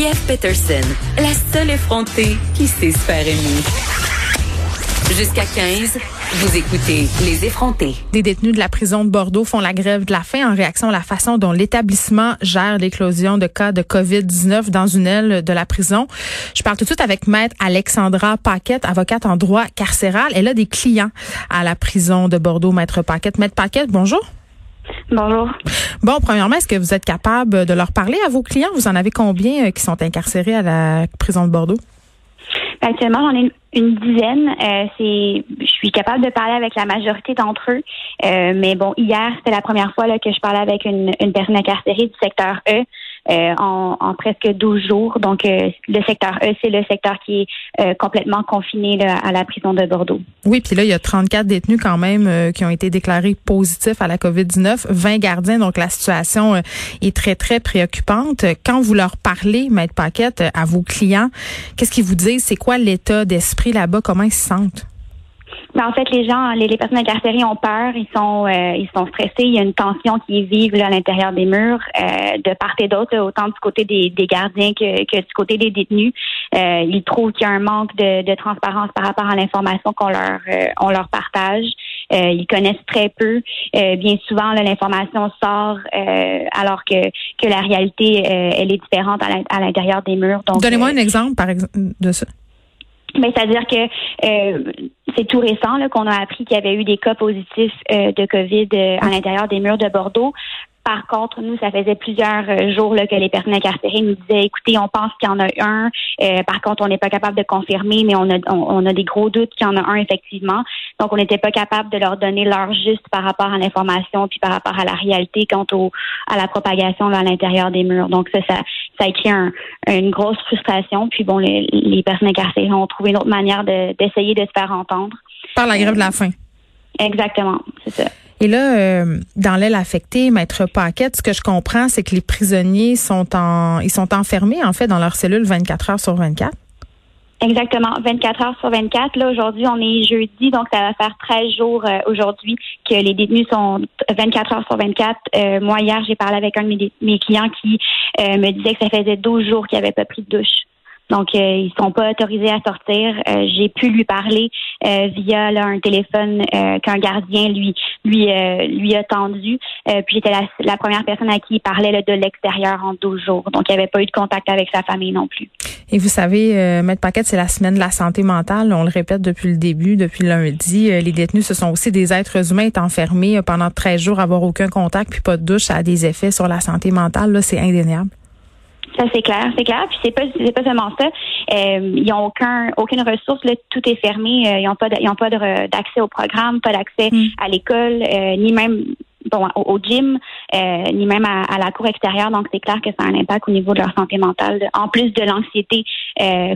Geneviève Peterson, la seule effrontée qui sait se faire aimer. Jusqu'à 15, vous écoutez Les effrontés. Des détenus de la prison de Bordeaux font la grève de la faim en réaction à la façon dont l'établissement gère l'éclosion de cas de COVID-19 dans une aile de la prison. Je parle tout de suite avec maître Alexandra Paquette, avocate en droit carcéral. Elle a des clients à la prison de Bordeaux, maître Paquette. Maître Paquette, bonjour. Bonjour. Bon, premièrement, est-ce que vous êtes capable de leur parler à vos clients? Vous en avez combien euh, qui sont incarcérés à la prison de Bordeaux? Actuellement, j'en ai une, dizaine. Euh, c'est, je suis capable de parler avec la majorité d'entre eux. Euh, mais bon, hier, c'était la première fois là, que je parlais avec une, une personne incarcérée du secteur E. Euh, en, en, presque 12 jours. Donc, euh, le secteur E, c'est le secteur qui est euh, complètement confiné là, à la prison de Bordeaux. Oui, puis là, il y a 34 détenus quand même qui ont été déclarés positifs à la COVID-19, 20 gardiens. Donc, la situation est très, très préoccupante. Quand vous leur parlez, Maître Paquette, à vos clients, qu'est-ce qu'ils vous disent? C'est quoi l'état d'esprit là-bas? Comment ils se sentent? Mais en fait, les gens, les, personnes incarcérées ont peur, ils sont, euh, ils sont stressés. Il y a une tension qui est vive là, à l'intérieur des murs, euh, de part et d'autre, autant du côté des, des gardiens que, que, du côté des détenus. Euh, ils trouvent qu'il y a un manque de, de transparence par rapport à l'information qu'on leur, euh, on leur partage. Euh, ils connaissent très peu. bien souvent, l'information sort alors que, que la réalité, elle est différente à l'intérieur des murs. Donnez-moi un exemple, par exemple, de ça. Mais c'est-à-dire que euh, c'est tout récent qu'on a appris qu'il y avait eu des cas positifs euh, de COVID euh, à l'intérieur des murs de Bordeaux. Par contre, nous, ça faisait plusieurs euh, jours là, que les personnes incarcérées nous disaient, écoutez, on pense qu'il y en a un. Euh, par contre, on n'est pas capable de confirmer, mais on a, on, a des gros doutes qu'il y en a un effectivement. Donc, on n'était pas capable de leur donner l'heure juste par rapport à l'information puis par rapport à la réalité quant au, à la propagation à l'intérieur des murs. Donc, ça, ça, ça a créé une grosse frustration. Puis, bon, les, les personnes incarcérées ont trouvé une autre manière d'essayer de, se faire entendre. Par la grève de la faim. Exactement, c'est ça. Et là, euh, dans l'aile affectée, maître Paquette, ce que je comprends, c'est que les prisonniers sont en, ils sont enfermés en fait dans leur cellule 24 heures sur 24. Exactement, 24 heures sur 24. Là, aujourd'hui, on est jeudi, donc ça va faire 13 jours euh, aujourd'hui que les détenus sont 24 heures sur 24. Euh, moi, hier, j'ai parlé avec un de mes, clients qui me disait que ça faisait 12 jours qu'il n'avait pas pris de douche. Donc, euh, ils sont pas autorisés à sortir. Euh, j'ai pu lui parler euh, via un téléphone qu'un gardien lui lui lui a tendu. puis j'étais la, première personne à qui il parlait de l'extérieur en 12 jours. Donc, il n'y avait pas eu de contact avec sa famille non plus. Et vous savez, Maître Paquette, c'est la semaine de la santé mentale. On le répète depuis le début, depuis lundi. les détenus, ce sont aussi des êtres humains, être enfermés pendant 13 jours, avoir aucun contact, puis pas de douche, ça a des effets sur la santé mentale. Là, c'est indéniable. Ça c'est clair, c'est clair. Puis c'est pas c'est pas seulement ça. Euh, ils ont aucun aucune ressource. Là, tout est fermé. Euh, ils n'ont pas ils ont pas d'accès au programme, pas d'accès mm. à l'école, euh, ni même bon au, gym, ni même à, la cour extérieure. Donc c'est clair que ça a un impact au niveau de leur santé mentale, en plus de l'anxiété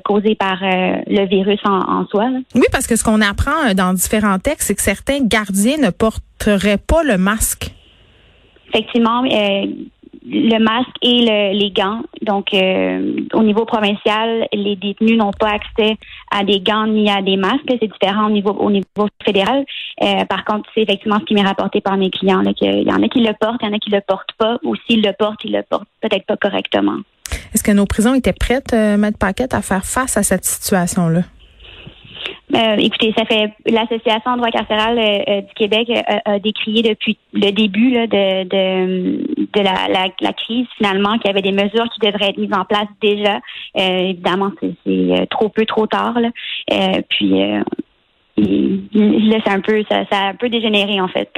causée par le virus en, en soi. Oui, parce que ce qu'on apprend dans différents textes, c'est que certains gardiens ne porteraient pas le masque. Effectivement, le masque et les gants. Donc, euh, au niveau provincial, les détenus n'ont pas accès à des gants ni à des masques. C'est différent au niveau, au niveau fédéral. Euh, par contre, c'est effectivement ce qui m'est rapporté par mes clients. Là, il y en a qui le portent, il y en a qui le portent pas. Ou s'ils le portent, ils le portent peut-être pas correctement. Est-ce que nos prisons étaient prêtes, euh, Maître Paquette, à faire face à cette situation-là? Euh, écoutez, ça fait l'association droit carcéral euh, euh, du Québec a décrié depuis le début de, de, la, crise finalement qu'il y avait des mesures qui devraient être mises en place déjà. évidemment, c'est trop peu, trop tard. Là. puis là, c'est un peu, ça, ça a un peu dégénéré en fait.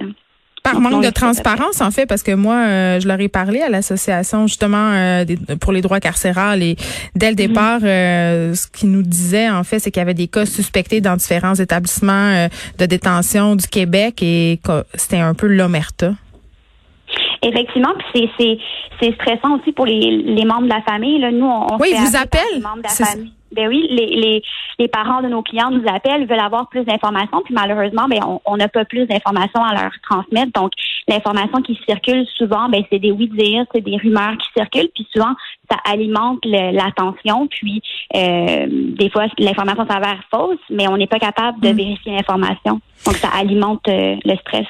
Par manque de transparence, en fait, parce que moi, euh, je leur ai parlé à l'association justement euh, pour les droits carcérales et dès le mhm. départ, euh, ce qu'ils nous disaient, en fait, c'est qu'il y avait des cas suspectés dans différents établissements de détention du Québec et c'était un peu l'omerta. Effectivement, puis c'est c'est stressant aussi pour les, les membres de la famille. Là. Nous, on, oui, vous appellent. membres de la famille. Ben oui, les, les, les, parents de nos clients nous appellent, veulent avoir plus d'informations, puis malheureusement, ben on n'a pas plus d'informations à leur transmettre. Donc, l'information qui circule souvent, ben c'est des oui-dire, c'est des rumeurs qui circulent, puis souvent ça alimente l'attention, puis euh, des fois l'information s'avère fausse, mais on n'est pas capable de mm. vérifier l'information. Donc, ça alimente euh, le stress.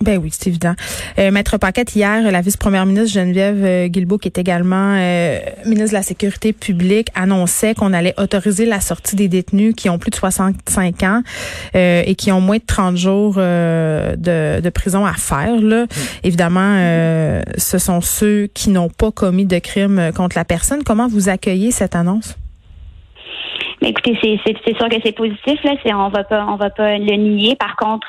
Ben oui, c'est évident. Euh, Maître Paquette, hier, la vice-première ministre Geneviève euh, Guilbeault, qui est également euh, ministre de la Sécurité publique, annonçait qu'on allait autoriser la sortie des détenus qui ont plus de 65 ans et qui ont moins de 30 jours de, prison à faire. Là. Évidemment, ce sont ceux qui n'ont pas commis de crime contre la personne. Comment vous accueillez cette annonce? Mais écoutez, c'est sûr que c'est positif. Là. On va pas, on va pas le nier. Par contre,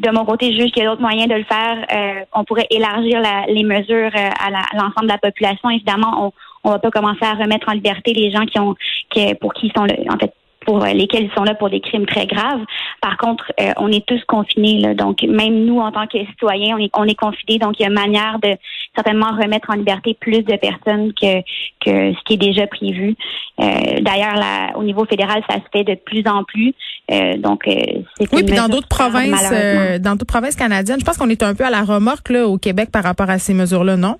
de mon côté, je juge qu'il y a d'autres moyens de le faire. Euh, on pourrait élargir les mesures euh, à l'ensemble de la population. Évidemment, on ne va pas commencer à remettre en liberté les gens qui ont qui, pour qui sont le, en fait pour lesquels ils sont là pour des crimes très graves. Par contre, euh, on est tous confinés. Là, donc, même nous, en tant que citoyens, on est, on est confinés. Donc, il y a une manière de certainement remettre en liberté plus de personnes que, que ce qui est déjà prévu. Euh, D'ailleurs, au niveau fédéral, ça se fait de plus en plus. Euh, donc, euh, oui, puis dans d'autres provinces, dans d'autres provinces canadiennes, je pense qu'on est un peu à la remorque là, au Québec par rapport à ces mesures-là, non?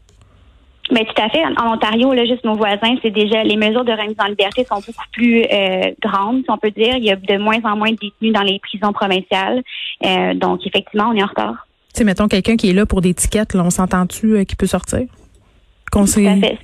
Mais tout à fait. En Ontario, là, juste nos voisins, c'est déjà les mesures de remise en liberté sont beaucoup plus euh, grandes, si on peut dire. Il y a de moins en moins de détenus dans les prisons provinciales. Euh, donc, effectivement, on est en retard. Tu mettons quelqu'un qui est là pour des tickets, là, on s'entend-tu euh, qu'il peut sortir? C'est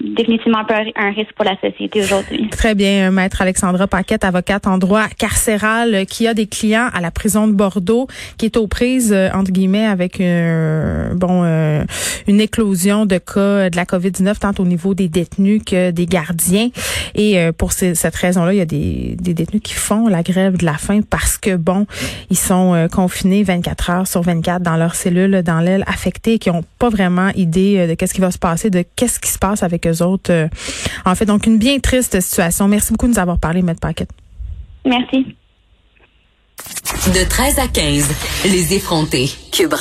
définitivement un risque pour la société aujourd'hui. Très bien, maître Alexandra Paquette, avocate en droit carcéral, qui a des clients à la prison de Bordeaux, qui est aux prises euh, entre guillemets avec euh, bon euh, une éclosion de cas de la COVID-19 tant au niveau des détenus que des gardiens. Et pour cette raison-là, il y a des, des, détenus qui font la grève de la faim parce que bon, ils sont confinés 24 heures sur 24 dans leur cellule, dans l'aile affectée, et qui ont pas vraiment idée de qu'est-ce qui va se passer de qu'est-ce qui se passe avec eux autres. Euh, en fait, donc une bien triste situation. Merci beaucoup de nous avoir parlé, Maître Paquette. Merci. De 13 à 15, les effrontés. Cube